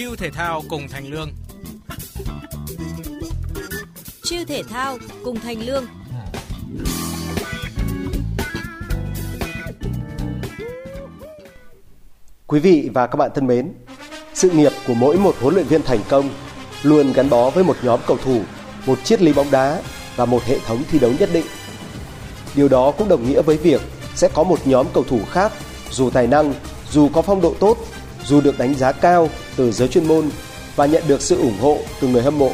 Chiêu thể thao cùng Thành Lương. Chiêu thể thao cùng Thành Lương. Quý vị và các bạn thân mến, sự nghiệp của mỗi một huấn luyện viên thành công luôn gắn bó với một nhóm cầu thủ, một triết lý bóng đá và một hệ thống thi đấu nhất định. Điều đó cũng đồng nghĩa với việc sẽ có một nhóm cầu thủ khác dù tài năng, dù có phong độ tốt, dù được đánh giá cao từ giới chuyên môn và nhận được sự ủng hộ từ người hâm mộ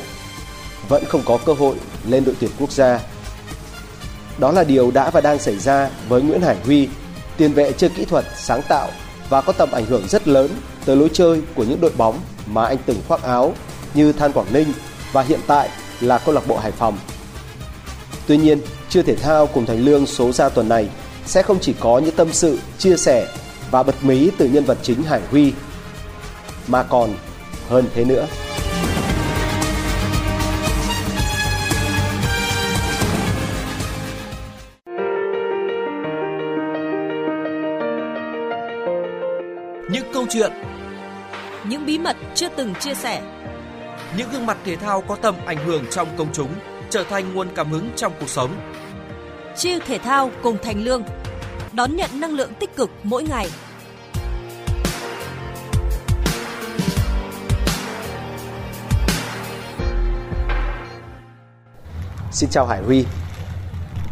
vẫn không có cơ hội lên đội tuyển quốc gia. Đó là điều đã và đang xảy ra với Nguyễn Hải Huy, tiền vệ chơi kỹ thuật, sáng tạo và có tầm ảnh hưởng rất lớn tới lối chơi của những đội bóng mà anh từng khoác áo như Than Quảng Ninh và hiện tại là câu lạc bộ Hải Phòng. Tuy nhiên, chưa thể thao cùng Thành Lương số ra tuần này sẽ không chỉ có những tâm sự, chia sẻ và bật mí từ nhân vật chính Hải Huy mà còn hơn thế nữa. Những câu chuyện, Những bí mật chưa từng chia sẻ. những gương mặt thể thao có tầm ảnh hưởng trong công chúng trở thành nguồn cảm hứng trong cuộc sống. Chiêu thể thao cùng Thành Lương. Đón nhận năng lượng tích cực mỗi ngày. Xin chào Hải Huy.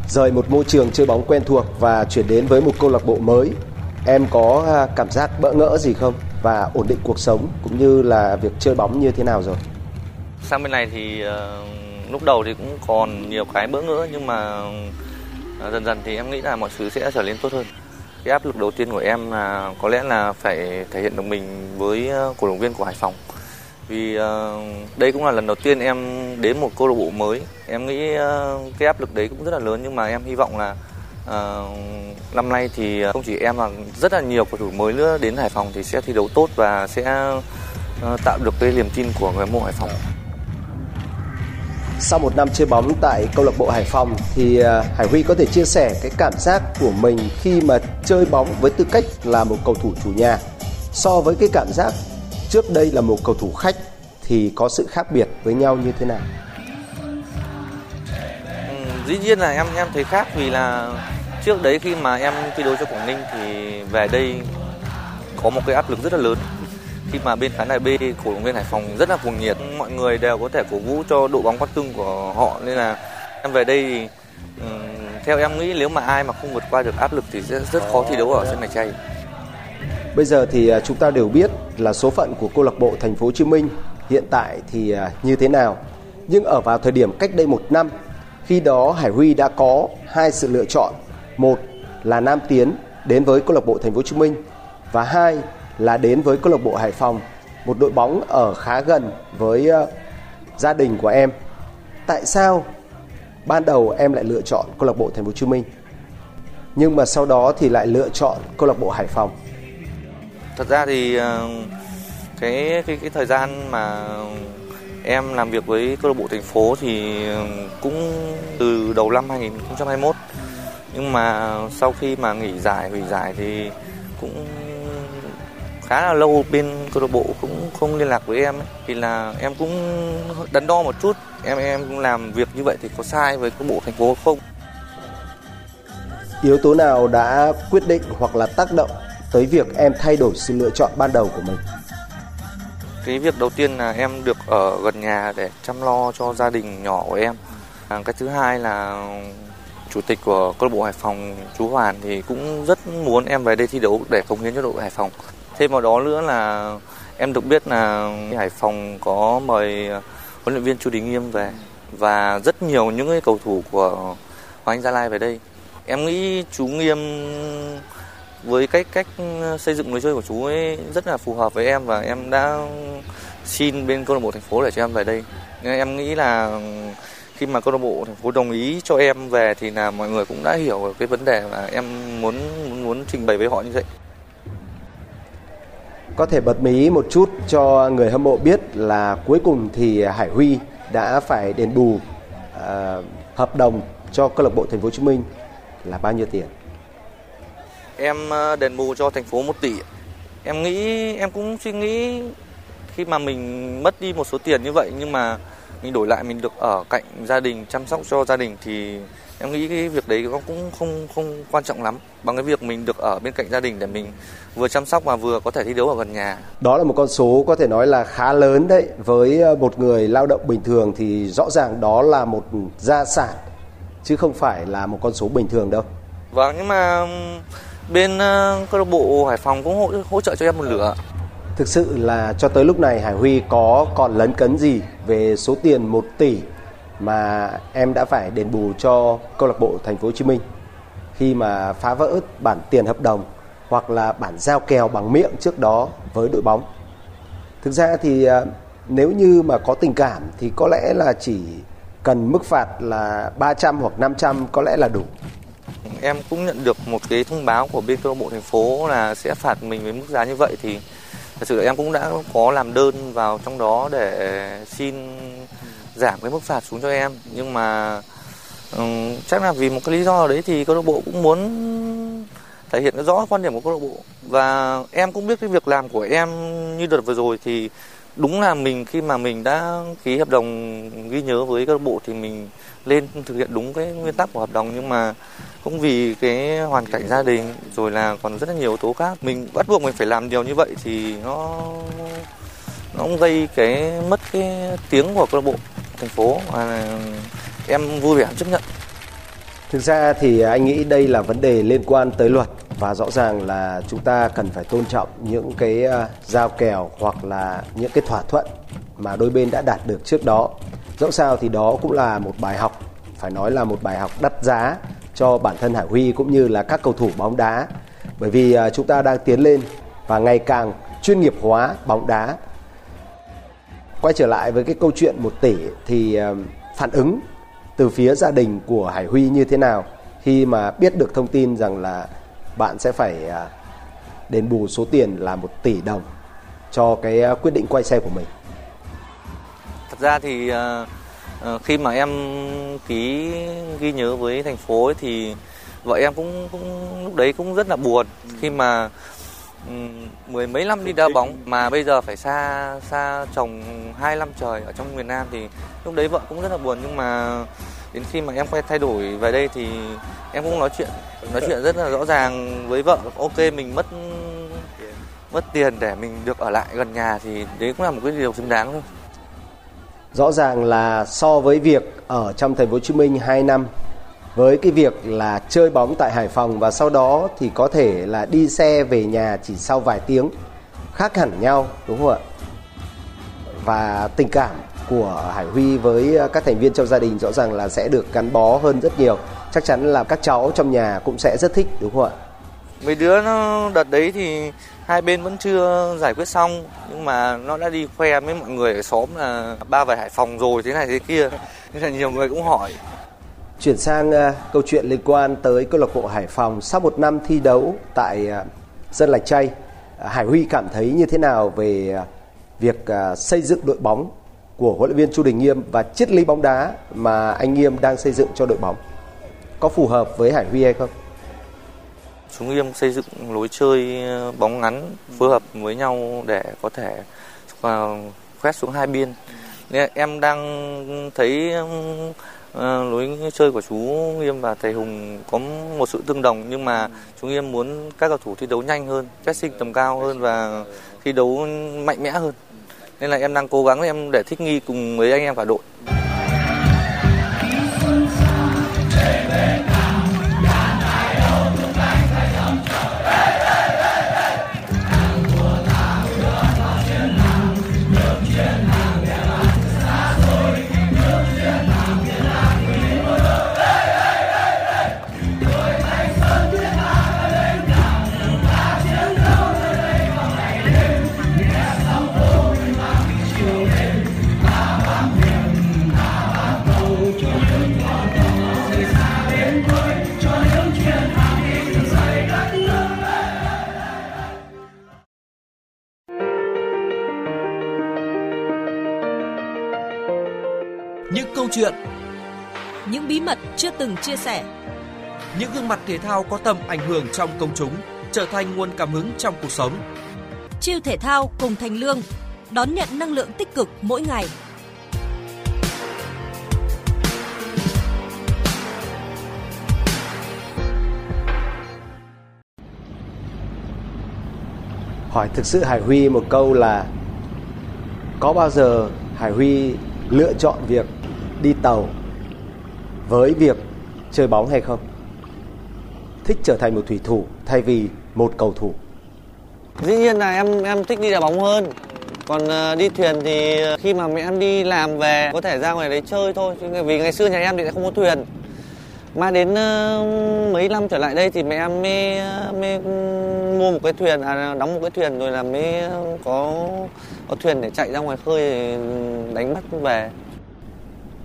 Rời một môi trường chơi bóng quen thuộc và chuyển đến với một câu lạc bộ mới, em có à, cảm giác bỡ ngỡ gì không? Và ổn định cuộc sống cũng như là việc chơi bóng như thế nào rồi? sang bên này thì uh, lúc đầu thì cũng còn nhiều cái bỡ ngỡ nhưng mà uh, dần dần thì em nghĩ là mọi thứ sẽ trở nên tốt hơn cái áp lực đầu tiên của em là có lẽ là phải thể hiện được mình với ờ, cổ động viên của Hải Phòng vì ờ, đây cũng là lần đầu tiên em đến một câu lạc bộ mới. Em nghĩ ờ, cái áp lực đấy cũng rất là lớn, nhưng mà em hy vọng là ờ, năm nay thì không chỉ em mà rất là nhiều cầu thủ mới nữa đến Hải Phòng thì sẽ thi đấu tốt và sẽ tạo được cái niềm tin của người hâm mộ Hải Phòng. Sau một năm chơi bóng tại câu lạc bộ Hải Phòng thì Hải Huy có thể chia sẻ cái cảm giác của mình khi mà chơi bóng với tư cách là một cầu thủ chủ nhà so với cái cảm giác trước đây là một cầu thủ khách thì có sự khác biệt với nhau như thế nào? Ừ, dĩ nhiên là em em thấy khác vì là trước đấy khi mà em thi đấu cho Quảng Ninh thì về đây có một cái áp lực rất là lớn. Khi mà bên khán đài B cổ động viên Hải Phòng rất là cuồng nhiệt mọi người đều có thể cổ vũ cho đội bóng quát cưng của họ. Nên là em về đây thì um, theo em nghĩ nếu mà ai mà không vượt qua được áp lực thì sẽ rất khó thi đấu ở sân này chay. Bây giờ thì à, chúng ta đều biết là số phận của câu lạc bộ Thành phố Hồ Chí Minh hiện tại thì à, như thế nào. Nhưng ở vào thời điểm cách đây một năm, khi đó Hải Huy đã có hai sự lựa chọn. Một là Nam Tiến đến với câu lạc bộ Thành phố Hồ Chí Minh và hai là đến với câu lạc bộ Hải Phòng, một đội bóng ở khá gần với à, gia đình của em. Tại sao ban đầu em lại lựa chọn câu lạc bộ Thành phố Hồ Chí Minh? Nhưng mà sau đó thì lại lựa chọn câu lạc bộ Hải Phòng thật ra thì ờ, cái cái cái thời gian mà em làm việc với câu lạc bộ thành phố thì ờ, cũng từ đầu năm 2021 nhưng mà sau khi mà nghỉ giải, hủy giải thì cũng khá là lâu bên câu lạc bộ cũng không liên lạc với em ấy. thì là em cũng đắn đo một chút, em em cũng làm việc như vậy thì có sai với câu lạc bộ thành phố không Yếu tố nào đã quyết định hoặc là tác động tới việc em thay đổi sự lựa chọn ban đầu của mình? Cái việc đầu tiên là em được ở gần nhà để chăm lo cho gia đình nhỏ của em. À, cái thứ hai là chủ tịch của câu lạc bộ Hải Phòng chú Hoàn thì cũng rất muốn em về đây thi đấu để cống hiến cho đội Hải Phòng. Thêm vào đó nữa là em được biết là Hải Phòng có mời huấn luyện viên Chu Đình Nghiêm về và rất nhiều những cái cầu thủ của Hoàng Anh Gia Lai về đây. Em nghĩ chú Nghiêm với cách cách xây dựng lối chơi của chú ấy rất là phù hợp với em và em đã xin bên câu lạc bộ thành phố để cho em về đây nên em nghĩ là ừ, khi mà câu lạc bộ thành phố đồng ý cho em về thì là mọi người cũng đã hiểu cái vấn đề và em muốn muốn, muốn trình bày với họ như vậy Có thể bật mí một chút cho người hâm mộ biết là cuối cùng thì Hải Huy đã phải đền bù uh, hợp đồng cho câu lạc bộ Thành phố Hồ Chí Minh là bao nhiêu tiền? Em ờ, đền bù cho thành phố 1 tỷ em nghĩ em cũng suy nghĩ khi mà mình mất đi một số tiền như vậy nhưng mà mình đổi lại mình được ở cạnh gia đình chăm sóc cho gia đình thì em nghĩ cái việc đấy nó cũng không không quan trọng lắm bằng cái việc mình được ở bên cạnh gia đình để mình vừa chăm sóc mà vừa có thể thi đấu ở gần nhà. Đó là một con số có thể nói là khá lớn đấy. Với ờ, một người lao động bình thường thì rõ ràng đó là một gia sản chứ không phải là một con số bình thường đâu. Vâng nhưng mà bên ờ, câu lạc bộ Hải Phòng cũng hỗ, hỗ trợ cho em một lửa. Thực sự là cho tới lúc này Hải Huy có còn lấn cấn gì về số tiền 1 tỷ mà em đã phải đền bù cho câu lạc bộ Thành phố Hồ Chí Minh khi mà phá vỡ bản tiền hợp đồng hoặc là bản giao kèo bằng miệng trước đó với đội bóng. Thực ra thì ờ, nếu như mà có tình cảm thì có lẽ là chỉ cần mức phạt là 300 hoặc 500 có lẽ là đủ. Em cũng nhận được một cái thông báo của bên câu lạc bộ thành phố là sẽ phạt mình với mức giá như vậy thì thật sự là em cũng đã có làm đơn vào trong đó để xin giảm cái mức phạt xuống cho em. Nhưng mà um, chắc là vì một cái lý do đấy thì câu lạc bộ cũng muốn thể hiện rõ quan điểm của câu lạc bộ. Và em cũng biết cái việc làm của em như đợt vừa rồi thì đúng là mình, khi mà mình đã ký hợp đồng ghi nhớ với câu bộ thì mình lên thực hiện đúng cái nguyên tắc của hợp đồng. Nhưng mà cũng vì cái hoàn cảnh gia đình, rồi là còn rất là nhiều yếu tố khác, mình bắt buộc mình phải làm điều như vậy thì nó nó cũng gây cái mất cái tiếng của câu lạc bộ, thành phố. Và em vui vẻ chấp nhận. Thực ra thì anh nghĩ đây là vấn đề liên quan tới luật và rõ ràng là chúng ta cần phải tôn trọng những cái à, giao kèo hoặc là những cái thỏa thuận mà đôi bên đã đạt được trước đó. Dẫu sao thì đó cũng là một bài học, phải nói là một bài học đắt giá cho bản thân Hải Huy cũng như là các cầu thủ bóng đá. Bởi vì à, chúng ta đang tiến lên và ngày càng chuyên nghiệp hóa bóng đá. Quay trở lại với cái câu chuyện một tỷ thì à, phản ứng từ phía gia đình của Hải Huy như thế nào khi mà biết được thông tin rằng là bạn sẽ phải à, đền bù số tiền là 1 tỷ đồng cho cái à, quyết định quay xe của mình. Thật ra thì uh, khi mà em ký ghi nhớ với thành phố ấy, thì vợ em cũng cũng lúc đấy cũng rất là buồn. Khi mà um, mười mấy năm đi đá bóng mà bây giờ phải xa xa chồng hai năm trời ở trong miền Nam thì lúc đấy vợ cũng rất là buồn. Nhưng mà đến khi mà em quay, thay đổi về đây thì em cũng nói chuyện nói chuyện rất là rõ ràng với vợ ok, mình mất mất tiền để mình được ở lại gần nhà thì đấy cũng là một cái điều xứng đáng thôi Rõ ràng là so với việc ở trong thành phố Hồ Chí Minh 2 năm, với cái việc là chơi bóng tại Hải Phòng và sau đó thì có thể là đi xe về nhà chỉ sau vài tiếng, khác hẳn nhau, đúng không ạ? Và tình cảm của Hải Huy với các thành viên trong gia đình rõ ràng là sẽ được gắn bó hơn rất nhiều. Chắc chắn là các cháu trong nhà cũng sẽ rất thích đúng không ạ? mấy đứa nó đợt đấy thì hai bên vẫn chưa giải quyết xong nhưng mà nó đã đi khoe với mọi người ở xóm là ba về Hải Phòng rồi thế này thế kia nên là nhiều người cũng hỏi Chuyển sang uh, câu chuyện liên quan tới câu lạc bộ Hải Phòng sau một năm thi đấu tại uh, dân Lạch Tray, uh, Hải Huy cảm thấy như thế nào về uh, việc à, xây dựng đội bóng của huấn luyện viên Chu Đình Nghiêm và triết lý bóng đá mà anh Nghiêm đang xây dựng cho đội bóng có phù hợp với Hải Huy hay không? chúng Nghiêm xây dựng lối chơi ờ, bóng ngắn phối hợp với nhau để có thể à, quét xuống hai biên nên em đang thấy ờ, lối chơi của chú Nghiêm và thầy Hùng có một sự tương đồng nhưng mà chú Nghiêm muốn các cầu thủ thi đấu nhanh hơn, pressing tầm cao hơn và thi đấu mạnh mẽ hơn. Nên là em đang cố gắng em để thích nghi cùng với anh em cả đội. Chuyện, Những bí mật chưa từng chia sẻ, những gương mặt thể thao có tầm ảnh hưởng trong công chúng trở thành nguồn cảm hứng trong cuộc sống. Chiêu thể thao cùng Thành Lương Đón nhận năng lượng tích cực mỗi ngày. Hỏi thực sự Hải Huy một câu là có bao giờ Hải Huy lựa chọn việc đi tàu với việc chơi bóng hay không? Thích trở thành một thủy thủ thay vì một cầu thủ. Dĩ nhiên là em em thích đi đá bóng hơn. Còn ờ, đi thuyền thì ờ, khi mà mẹ em đi làm về có thể ra ngoài đấy chơi thôi. Vì ngày xưa nhà em thì không có thuyền. Mà đến uh, mấy năm trở lại đây thì mẹ em mới, mới mua một cái thuyền, à, đóng một cái thuyền rồi là mới có có thuyền để chạy ra ngoài khơi đánh bắt về.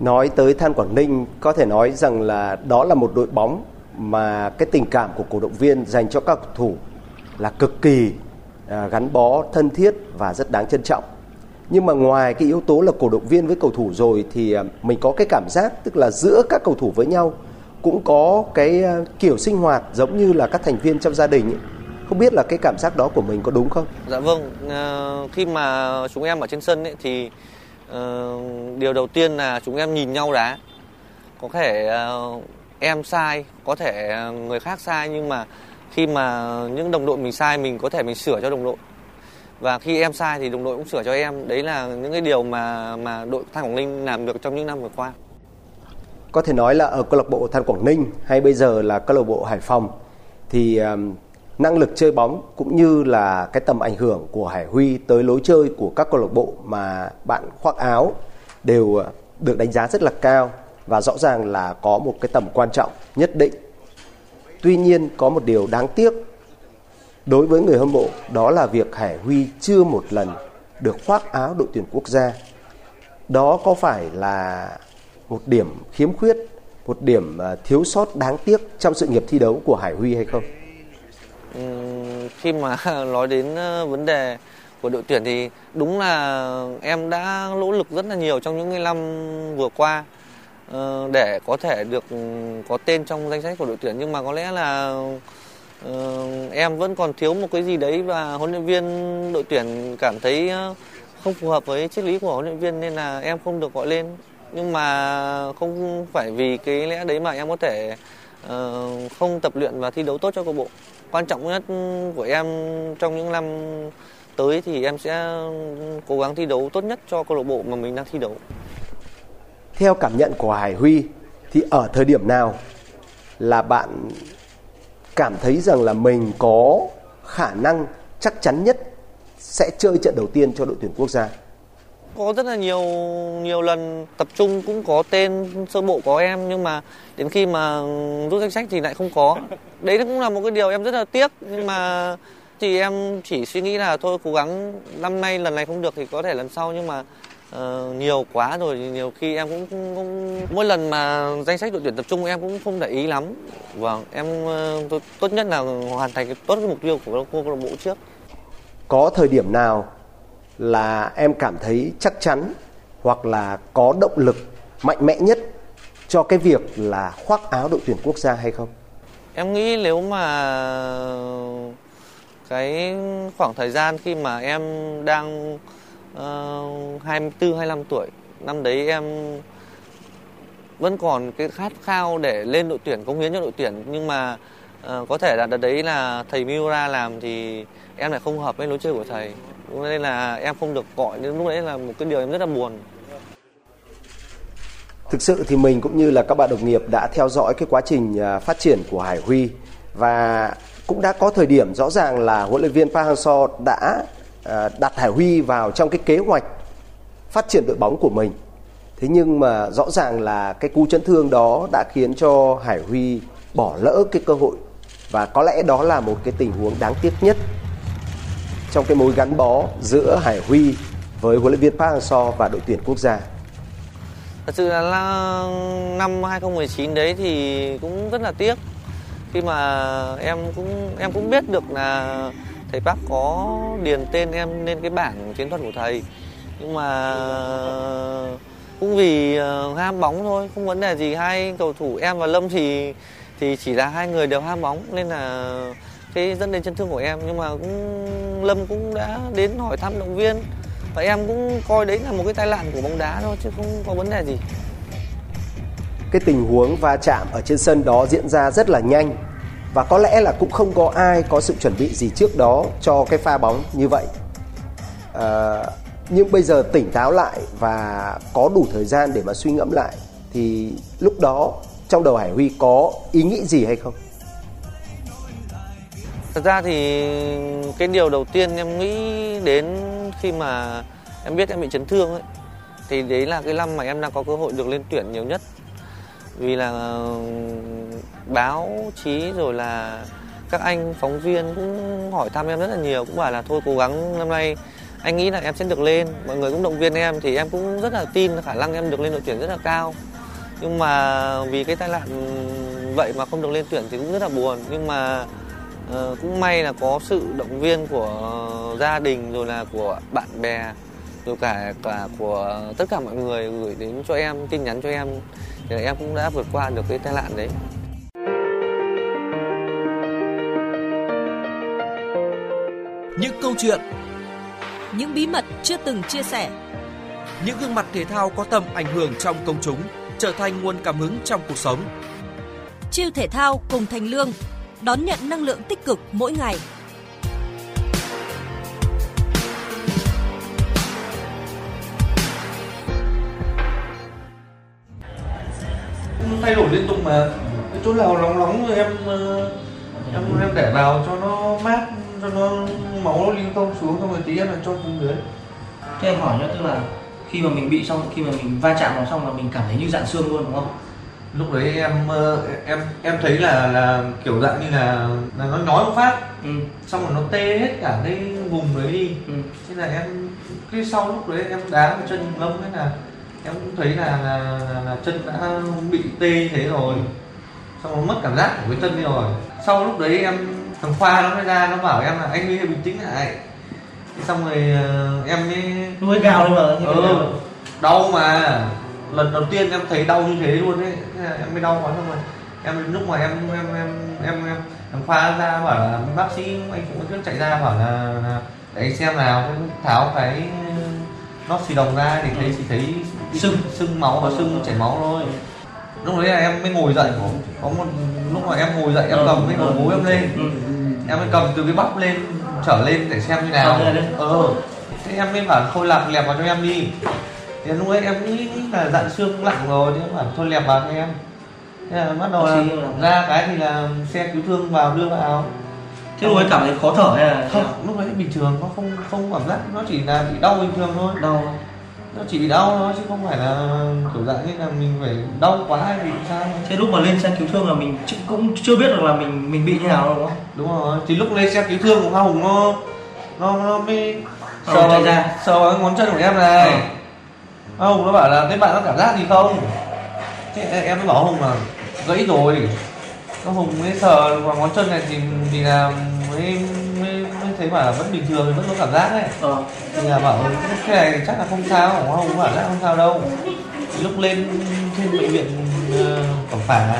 Nói tới Than Quảng Ninh có thể nói rằng là đó là một đội bóng mà cái tình cảm của cổ động viên dành cho các cầu thủ là cực kỳ à, gắn bó thân thiết và rất đáng trân trọng. Nhưng mà ngoài cái yếu tố là cổ động viên với cầu thủ rồi thì à, mình có cái cảm giác tức là giữa các cầu thủ với nhau cũng có cái à, kiểu sinh hoạt giống như là các thành viên trong gia đình ấy. Không biết là cái cảm giác đó của mình có đúng không? Dạ vâng, khi mà chúng em ở trên sân ấy, thì uh, điều đầu tiên là chúng em nhìn nhau đá. Có thể uh, em sai, có thể ờ, người khác sai nhưng mà khi mà những đồng đội mình sai mình có thể mình sửa cho đồng đội. Và khi em sai thì đồng đội cũng sửa cho em. Đấy là những cái điều mà mà đội Than Quảng Ninh làm được trong những năm vừa qua. Có thể nói là ở câu lạc bộ Than Quảng Ninh hay bây giờ là câu lạc bộ Hải Phòng thì năng lực chơi bóng cũng như là cái tầm ảnh hưởng của Hải Huy tới lối chơi của các câu lạc bộ mà bạn khoác áo đều ờ, được đánh giá rất là cao và rõ ràng là có một cái tầm quan trọng nhất định. Tuy nhiên có một điều đáng tiếc đối với người hâm mộ đó là việc Hải Huy chưa một lần được khoác áo đội tuyển quốc gia. Đó có phải là một điểm khiếm khuyết, một điểm ờ, thiếu sót đáng tiếc trong sự nghiệp thi đấu của Hải Huy hay không? Khi mà nói đến ờ, vấn đề của đội tuyển thì đúng là em đã nỗ lực rất là nhiều trong những năm vừa qua ờ, để có thể được có tên trong danh sách của đội tuyển. Nhưng mà có lẽ là ờ, em vẫn còn thiếu một cái gì đấy và huấn luyện viên đội tuyển cảm thấy không phù hợp với triết lý của huấn luyện viên nên là em không được gọi lên. Nhưng mà không phải vì cái lẽ đấy mà em có thể không tập luyện và thi đấu tốt cho câu bộ quan trọng nhất của em trong những năm tới thì em sẽ cố gắng thi đấu tốt nhất cho câu lạc bộ mà mình đang thi đấu. Theo cảm nhận của Hải Huy, thì ở thời điểm nào là bạn cảm thấy rằng là mình có khả năng chắc chắn nhất sẽ chơi trận đầu tiên cho đội tuyển quốc gia? Có rất là nhiều nhiều lần tập trung cũng có tên sơ bộ có em nhưng mà đến khi mà rút danh sách thì lại không có. Đấy cũng là một cái điều em rất là tiếc nhưng mà thì em chỉ suy nghĩ là thôi cố gắng năm nay lần này không được thì có thể lần sau nhưng mà uh, nhiều quá rồi nhiều khi em cũng, cũng, cũng mỗi lần mà danh sách đội tuyển tập trung em cũng không để ý lắm. Vâng em uh, tốt nhất là hoàn thành tốt cái mục tiêu của câu lạc bộ trước. Có thời điểm nào là em cảm thấy chắc chắn hoặc là có động lực mạnh mẽ nhất cho cái việc là khoác áo đội tuyển quốc gia hay không? Em nghĩ nếu mà cái khoảng thời gian khi mà em đang uh, 24 25 tuổi, năm đấy em vẫn còn cái khát khao để lên đội tuyển cống hiến cho đội tuyển nhưng mà uh, có thể là đợt đấy là thầy Miura làm thì em lại không hợp với lối chơi của thầy nên là em không được gọi nên lúc đấy là một cái điều em rất là buồn thực sự thì mình cũng như là các bạn đồng nghiệp đã theo dõi cái quá trình à, phát triển của Hải Huy và cũng đã có thời điểm rõ ràng là huấn luyện viên Park Hang-seo đã à, đặt Hải Huy vào trong cái kế hoạch phát triển đội bóng của mình. Thế nhưng mà rõ ràng là cái cú chấn thương đó đã khiến cho Hải Huy bỏ lỡ cái cơ hội và có lẽ đó là một cái tình huống đáng tiếc nhất trong cái mối gắn bó giữa Hải Huy với huấn luyện viên Park Hang-seo và đội tuyển quốc gia? Thật sự là năm 2019 đấy thì cũng rất là tiếc. Khi mà em cũng em cũng biết được là thầy Park có điền tên em lên cái bảng chiến thuật của thầy. Nhưng mà cũng vì ờ, ham bóng thôi, không vấn đề gì. Hai cầu thủ em và Lâm thì thì chỉ là hai người đều ham bóng, nên là thế dẫn đến chấn thương của em nhưng mà cũng Lâm cũng đã đến hỏi thăm động viên. Và em cũng coi đấy là một cái tai nạn của bóng đá thôi chứ không có vấn đề gì. Cái tình huống va chạm ở trên sân đó diễn ra rất là nhanh. Và có lẽ là cũng không có ai có sự chuẩn bị gì trước đó cho cái pha bóng như vậy. À, nhưng bây giờ tỉnh táo lại và có đủ thời gian để mà suy ngẫm lại thì lúc đó trong đầu Hải Huy có ý nghĩ gì hay không? Thực ra thì cái điều đầu tiên em nghĩ đến khi mà em biết em bị chấn thương ấy, thì đấy là cái năm mà em đang có cơ hội được lên tuyển nhiều nhất. Vì là báo chí rồi là các anh phóng viên cũng hỏi thăm em rất là nhiều, cũng bảo là thôi cố gắng, năm nay anh nghĩ là em sẽ được lên. Mọi người cũng động viên em thì em cũng rất là tin khả năng em được lên đội tuyển rất là cao. Nhưng mà vì cái tai nạn vậy mà không được lên tuyển thì cũng rất là buồn. Nhưng mà uh, cũng may là có sự động viên của gia đình rồi là của bạn bè rồi cả cả của tất cả mọi người gửi đến cho em tin nhắn cho em thì em cũng đã vượt qua được cái tai nạn đấy. Những câu chuyện những bí mật chưa từng chia sẻ. những gương mặt thể thao có tầm ảnh hưởng trong công chúng trở thành nguồn cảm hứng trong cuộc sống. Chiêu thể thao cùng Thành Lương đón nhận năng lượng tích cực mỗi ngày. thay đổi liên tục mà. Cái chỗ nào nóng nóng rồi em ờ, em em để vào cho nó mát cho nó máu nó lưu thông xuống xong rồi tí em lại cho xuống dưới. Thế em hỏi nhá tức là khi mà mình bị xong khi mà mình va chạm vào xong là mình cảm thấy như dạn xương luôn đúng không lúc đấy em ờ, em em thấy là là kiểu dạng như là là nó nói một phát. Ừ. xong rồi nó tê hết cả cái vùng đấy đi. Ừ. thế là em cái sau lúc đấy em đá vào chân lông thế là em cũng thấy là là, là, là chân đã bị tê thế rồi. Xong nó mất cảm giác của cái chân đi rồi. Sau lúc đấy em thằng khoa nó mới ra nó bảo em là anh huy bình tĩnh lại. Xong rồi ờ, em mới mới gào lên mà ừ, đau mà lần đầu tiên em thấy đau như thế luôn đấy em mới đau quá xong rồi. Em lúc mà em em em em em thằng khoa ra bảo là bác sĩ anh cũng trước chạy ra bảo là, là để anh xem nào tháo cái nó xì đồng ra thì thấy chỉ thấy sưng sưng máu và sưng chảy máu thôi. Lúc đấy là em mới ngồi dậy. Có một lúc mà em ngồi dậy em cầm cái đầu gối em lên. Em mới cầm từ cái bắp lên trở lên để xem như nào. Ờ. Thế em mới bảo thôi lặp lẹp vào cho em đi thì lúc ấy em nghĩ là dặn xương lặng rồi em bảo thôi lẹp vào cho em. Thế là bắt đầu là ra cái thì là xe cứu thương vào đưa vào. Thế lúc ấy cảm thấy khó thở hay là không lúc ấy bình thường nó không không cảm giác nó chỉ là bị đau bình thường thôi. Đau. Nó chỉ bị đau thôi chứ không phải là kiểu dạng như là mình phải đau quá hay bị sao. Thế lúc mà lên xe cứu thương là mình cũng chưa biết được là mình mình bị như nào đúng không? Đúng rồi thì lúc lên xe cứu thương của hoa hùng nó nó nó mới sờ ra. sờ vào ngón chân của em này. Ừ không nó bảo là thế bạn có cảm giác gì không? Thế em mới bảo hùng là gãy rồi. Nó hùng mới sờ vào ngón chân này thì thì là mới mới, mới thấy là vẫn bình thường vẫn có cảm giác đấy ờ. thì là bảo cái này chắc là không sao hùng bảo là không sao đâu. Lúc lên trên bệnh viện cẩm phả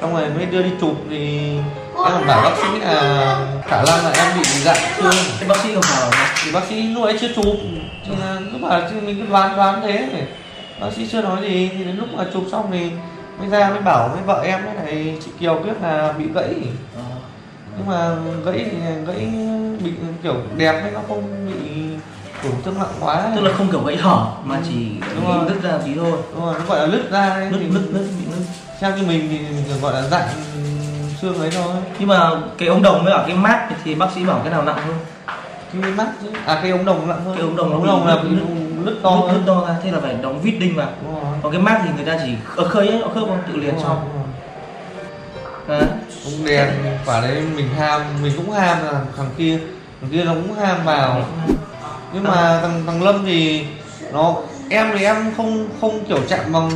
xong rồi mới đưa đi chụp thì em còn bảo bác sĩ là khả năng là em bị dạn thương bác sĩ không bảo thì bác sĩ lúc ấy chưa chụp thì là cứ bảo chứ mình cứ đoán đoán thế bác sĩ chưa nói gì thì đến lúc mà chụp xong thì mới ra mới bảo với vợ em cái này chị Kiều biết là bị gãy. Ờ. nhưng mà gãy thì gãy bị kiểu đẹp hay nó không bị tổn thương nặng quá. Tức là không kiểu gãy hở mà chỉ đúng rồi. nứt ra tí thôi. Đúng rồi nó gọi là nứt ra nứt nứt nứt bị nứt. theo như mình thì gọi là dặn xương ấy thôi. Nhưng mà cái ống đồng với cả cái mát thì bác sĩ bảo cái nào nặng hơn cái mắt à cái ống đồng nặng hơn. Cái ống đồng ống đồng là bị nứt to nứt to ra thế là phải đóng vít đinh vào. Còn cái mát thì người ta chỉ ở khơi ấy ở khớp không? Tự liền xong à. cũng đèn quả đấy mình ham mình cũng ham là thằng kia. Thằng kia nó cũng ham vào. Nhưng mà thằng thằng lâm thì nó em thì em không không kiểu chạm bằng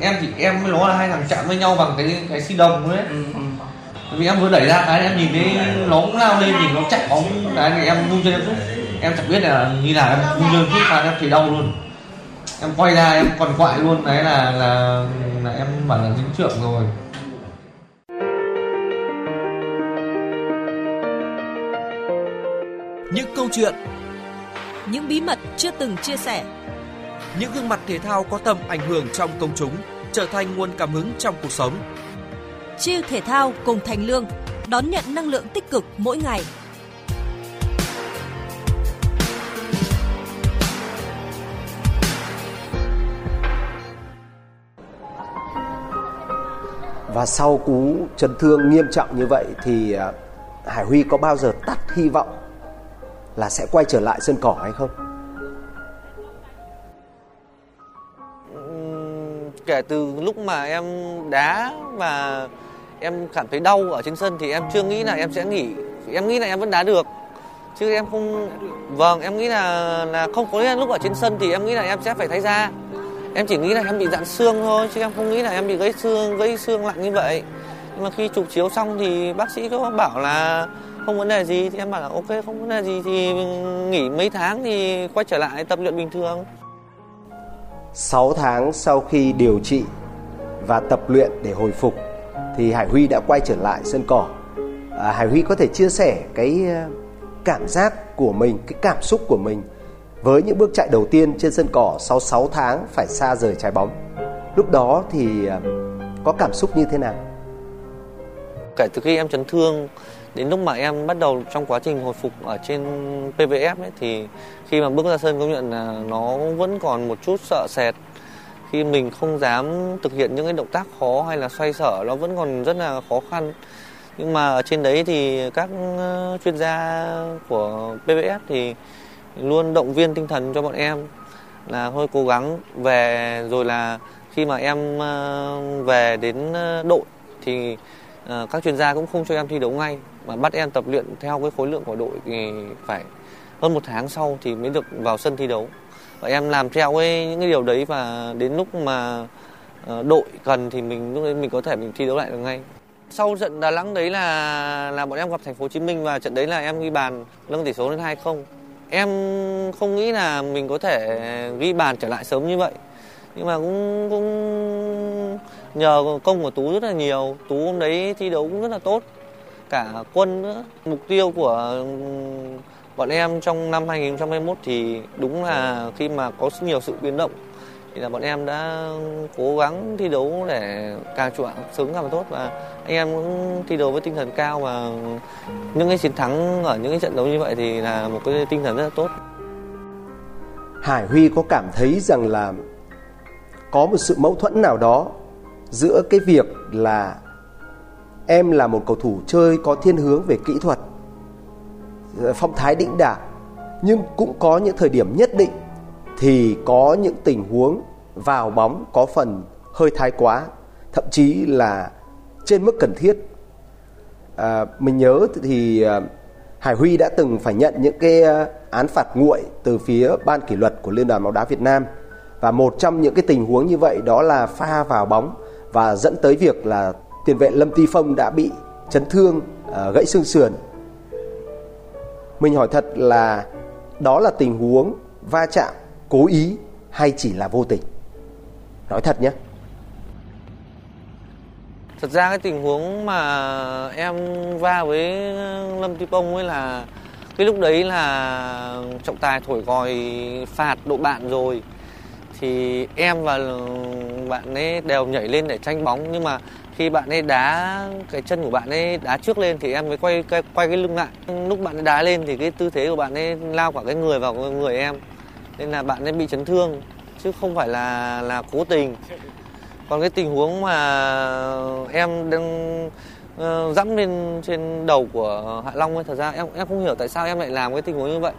em thì em với nó là hai thằng chạm với nhau bằng cái cái xi đồng đấy ừ, ừ vì em vừa đẩy ra cái em nhìn thấy nó cũng lao lên nhìn nó chạy bóng. Cái này em vung chân em rút em chẳng biết là như nào em vung chân rút ra em thấy đau luôn. Em quay ra em còn quại luôn. Đấy là là là em bảo là dính trượng rồi. Những câu chuyện những bí mật chưa từng chia sẻ. Những gương mặt thể thao có tầm ảnh hưởng trong công chúng trở thành nguồn cảm hứng trong cuộc sống. Chiêu thể thao cùng Thành Lương đón nhận năng lượng tích cực mỗi ngày. Và sau cú chấn thương nghiêm trọng như vậy thì à, Hải Huy có bao giờ tắt hy vọng là sẽ quay trở lại sân cỏ hay không? kể từ lúc mà em đá và em cảm thấy đau ở trên sân thì em chưa nghĩ là em sẽ nghỉ. Em nghĩ là em vẫn đá được, chứ em không vâng em nghĩ là là không có lúc ở trên sân thì em nghĩ là em sẽ phải thay ra. Em chỉ nghĩ là em bị dạn xương thôi, chứ em không nghĩ là em bị gãy xương gãy xương lạnh như vậy. Nhưng mà khi chụp chiếu xong thì bác sĩ có bảo là không vấn đề gì, thì em bảo là ok, không vấn đề gì thì nghỉ mấy tháng thì quay trở lại tập luyện bình thường. 6 tháng sau khi điều trị và tập luyện để hồi phục thì Hải Huy đã quay trở lại sân cỏ. À, Hải Huy có thể chia sẻ cái ờ, cảm giác của mình, cái cảm xúc của mình với những bước chạy đầu tiên trên sân cỏ sau 6 tháng phải xa rời trái bóng. Lúc đó thì ờ, có cảm xúc như thế nào? Kể từ khi em chấn thương đến lúc mà em bắt đầu trong quá trình hồi phục ở trên PVF ấy thì khi mà bước ra sân công nhận là nó vẫn còn một chút sợ sệt khi mình không dám thực hiện những cái động tác khó hay là xoay sở, nó vẫn còn rất là khó khăn. Nhưng mà ở trên đấy thì các ờ, chuyên gia của PBS thì luôn động viên tinh thần cho bọn em là thôi cố gắng về, rồi là khi mà em ờ, về đến ờ, đội thì các chuyên gia cũng không cho em thi đấu ngay, mà bắt em tập luyện theo cái khối lượng của đội thì phải hơn một tháng sau thì mới được vào sân thi đấu và em làm theo ấy những cái điều đấy và đến lúc mà ờ, đội cần thì mình, lúc đấy mình có thể mình thi đấu lại được ngay sau trận Đà Nẵng đấy là là bọn em gặp Thành phố Hồ Chí Minh và trận đấy là em ghi bàn, nâng tỷ số lên 2-0. Em không nghĩ là mình có thể ghi bàn trở lại sớm như vậy. Nhưng mà cũng cũng nhờ công của Tú rất là nhiều. Tú hôm đấy thi đấu cũng rất là tốt cả quân nữa. Mục tiêu của bọn em trong năm 2021 thì đúng là khi mà có nhiều sự biến động thì là bọn em đã cố gắng thi đấu để càng chuộng sớm càng tốt và anh em cũng thi đấu với tinh thần cao và những cái chiến thắng ở những cái trận đấu như vậy thì là một cái tinh thần rất là tốt. Hải Huy có cảm thấy rằng là có một sự mâu thuẫn nào đó giữa cái việc là em là một cầu thủ chơi có thiên hướng về kỹ thuật Ờ, phong thái đĩnh đạc nhưng cũng có những thời điểm nhất định thì có những tình huống vào bóng có phần hơi thái quá thậm chí là trên mức cần thiết. À, mình nhớ thì à, Hải Huy đã từng phải nhận những cái án phạt nguội từ phía ban kỷ luật của Liên đoàn bóng đá Việt Nam. Và một trong những cái tình huống như vậy đó là pha vào bóng và dẫn tới việc là tiền vệ Lâm Ti Phong đã bị chấn thương à, gãy xương sườn mình hỏi thật là đó là tình huống, va chạm, cố ý hay chỉ là vô tình? Nói thật nhé. Thật ra cái tình huống mà em va với Lâm Ti Pông ấy là cái lúc đấy là trọng tài thổi còi phạt đội bạn rồi thì em và bạn ấy đều nhảy lên để tranh bóng, nhưng mà khi bạn ấy đá cái chân của bạn ấy đá trước lên thì em mới quay quay, quay cái lưng lại. Lúc bạn ấy đá lên thì cái tư thế của bạn ấy lao cả cái người vào người em. Nên là bạn ấy bị chấn thương chứ không phải là là cố tình. Còn cái tình huống mà em đang uh, dẫm lên trên đầu của Hạ Long ấy thật ra em em không hiểu tại sao em lại làm cái tình huống như vậy.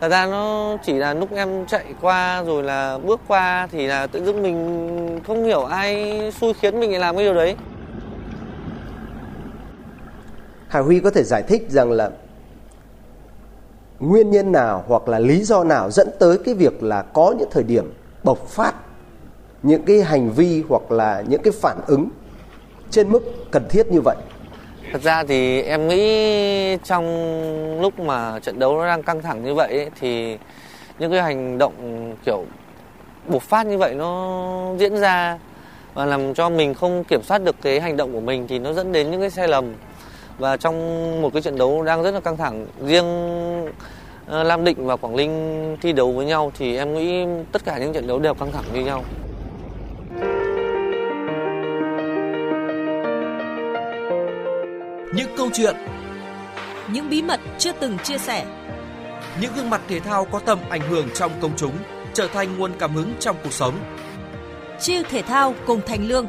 Thật ra nó chỉ là lúc em chạy qua rồi là bước qua thì là tự dưng mình không hiểu ai xui khiến mình làm cái điều đấy. Hà Huy có thể giải thích rằng là nguyên nhân nào hoặc là lý do nào dẫn tới cái việc là có những thời điểm bộc phát những cái hành vi hoặc là những cái phản ứng trên mức cần thiết như vậy? Thật ra thì em nghĩ trong lúc mà trận đấu nó đang căng thẳng như vậy ấy, thì những cái hành động kiểu bộc phát như vậy nó diễn ra và làm cho mình không kiểm soát được cái hành động của mình thì nó dẫn đến những cái sai lầm và trong một cái trận đấu đang rất là căng thẳng riêng ờ, Lam Định và Quảng Ninh thi đấu với nhau thì em nghĩ tất cả những trận đấu đều căng thẳng như nhau. Những câu chuyện, Những bí mật chưa từng chia sẻ, những gương mặt thể thao có tầm ảnh hưởng trong công chúng trở thành nguồn cảm hứng trong cuộc sống. chiêu thể thao cùng Thành Lương.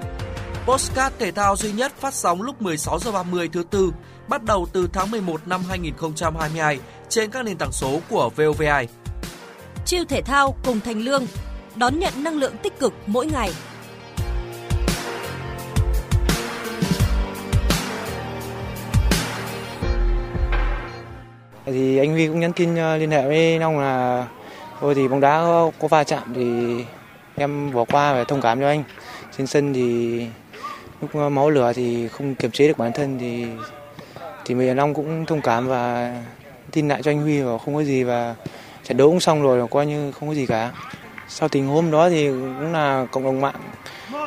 Postcard thể thao duy nhất phát sóng lúc 16 giờ 30 thứ tư, bắt đầu từ tháng 11 năm 2022 trên các nền tảng số của VOVI. Chiêu thể thao cùng Thành Lương. Đón nhận năng lượng tích cực mỗi ngày. thì anh Huy cũng nhắn tin ờ, liên hệ với Long là thôi thì bóng đá có, có va chạm thì em bỏ qua và thông cảm cho anh trên sân thì lúc ờ, máu lửa thì không kiềm chế được bản thân thì thì mình Long cũng thông cảm và tin lại cho anh Huy và không có gì và trận đấu cũng xong rồi coi như không có gì cả. Sau tình hôm đó thì cũng là cộng đồng mạng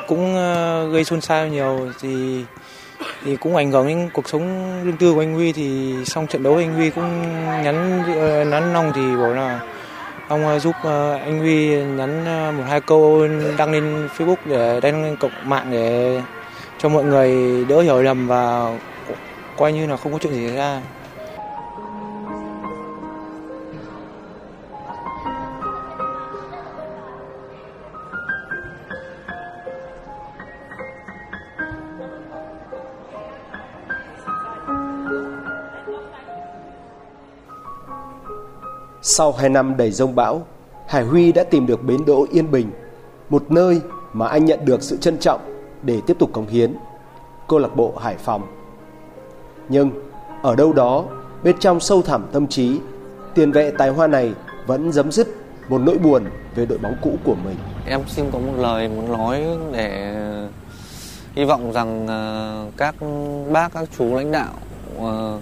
cũng ờ, gây xôn xao nhiều thì thì cũng ảnh hưởng đến cuộc sống riêng tư của anh Huy thì xong trận đấu anh Huy cũng nhắn ờ, nhắn Long thì bảo là ông giúp anh Huy nhắn một hai câu đăng lên Facebook để đăng lên cộng mạng để cho mọi người đỡ hiểu lầm và coi như là không có chuyện gì xảy ra. Sau 2 năm đầy rông bão, Hải Huy đã tìm được bến đỗ yên bình, một nơi mà anh nhận được sự trân trọng để tiếp tục cống hiến. Câu lạc bộ Hải Phòng. Nhưng ở đâu đó, bên trong sâu thẳm tâm trí, tiền vệ tài hoa này vẫn giấm dứt một nỗi buồn về đội bóng cũ của mình. Em xin có một lời muốn nói để hy vọng rằng ờ, các bác các chú lãnh đạo ờ,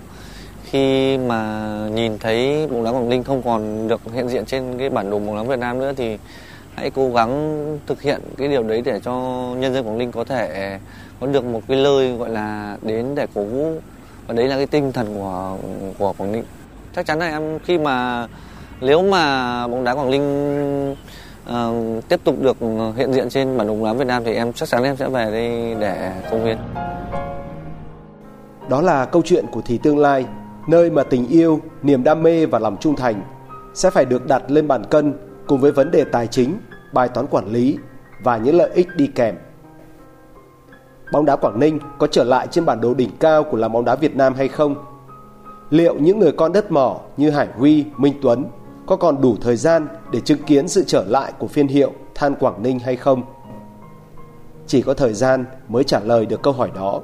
khi mà nhìn thấy bóng đá Quảng Ninh không còn được hiện diện trên cái bản đồ bóng đá Việt Nam nữa thì hãy cố gắng thực hiện cái điều đấy để cho nhân dân Quảng Ninh có thể có được một cái nơi gọi là đến để cổ vũ. Và đấy là cái tinh thần của của Quảng Ninh. Chắc chắn là em khi mà nếu mà bóng đá Quảng Ninh uh, tiếp tục được hiện diện trên bản đồ bóng đá Việt Nam thì em chắc chắn em sẽ về đây để công hiến Đó là câu chuyện của thì tương lai, nơi mà tình yêu, niềm đam mê và lòng trung thành sẽ phải được đặt lên bàn cân cùng với vấn đề tài chính, bài toán quản lý và những lợi ích đi kèm. Bóng đá Quảng Ninh có trở lại trên bản đồ đỉnh cao của làng bóng đá Việt Nam hay không? Liệu những người con đất mỏ như Hải Huy, Minh Tuấn có còn đủ thời gian để chứng kiến sự trở lại của phiên hiệu Than Quảng Ninh hay không? Chỉ có thời gian mới trả lời được câu hỏi đó.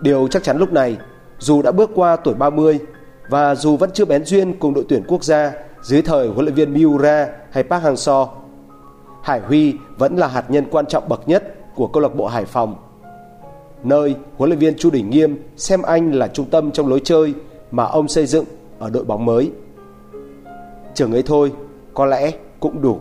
Điều chắc chắn lúc này, dù đã bước qua tuổi 30 và dù vẫn chưa bén duyên cùng đội tuyển quốc gia dưới thời huấn luyện viên Miura hay Park Hang-seo, Hải Huy vẫn là hạt nhân quan trọng bậc nhất của câu lạc bộ Hải Phòng. Nơi huấn luyện viên Chu Đình Nghiêm xem anh là trung tâm trong lối chơi mà ông xây dựng ở đội bóng mới. Trường ấy thôi, có lẽ cũng đủ.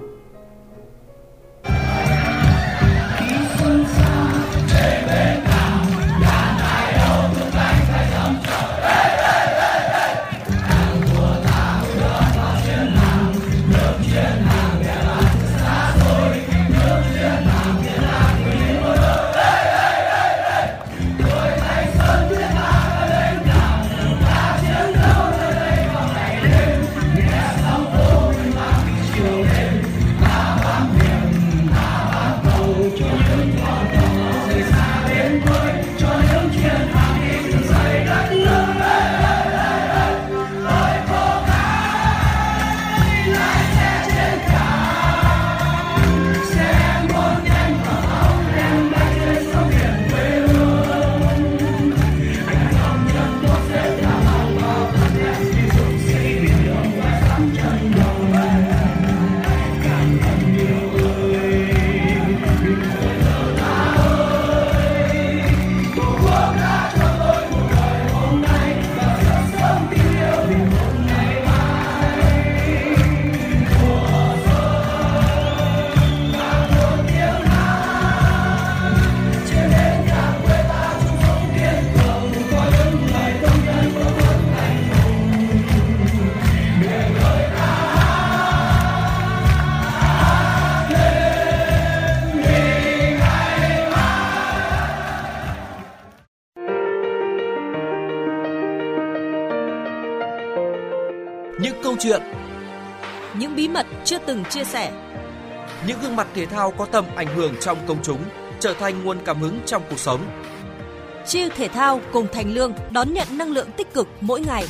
Chưa từng chia sẻ. những gương mặt thể thao có tầm ảnh hưởng trong công chúng trở thành nguồn cảm hứng trong cuộc sống. Chiêu thể thao cùng Thành Lương đón nhận năng lượng tích cực mỗi ngày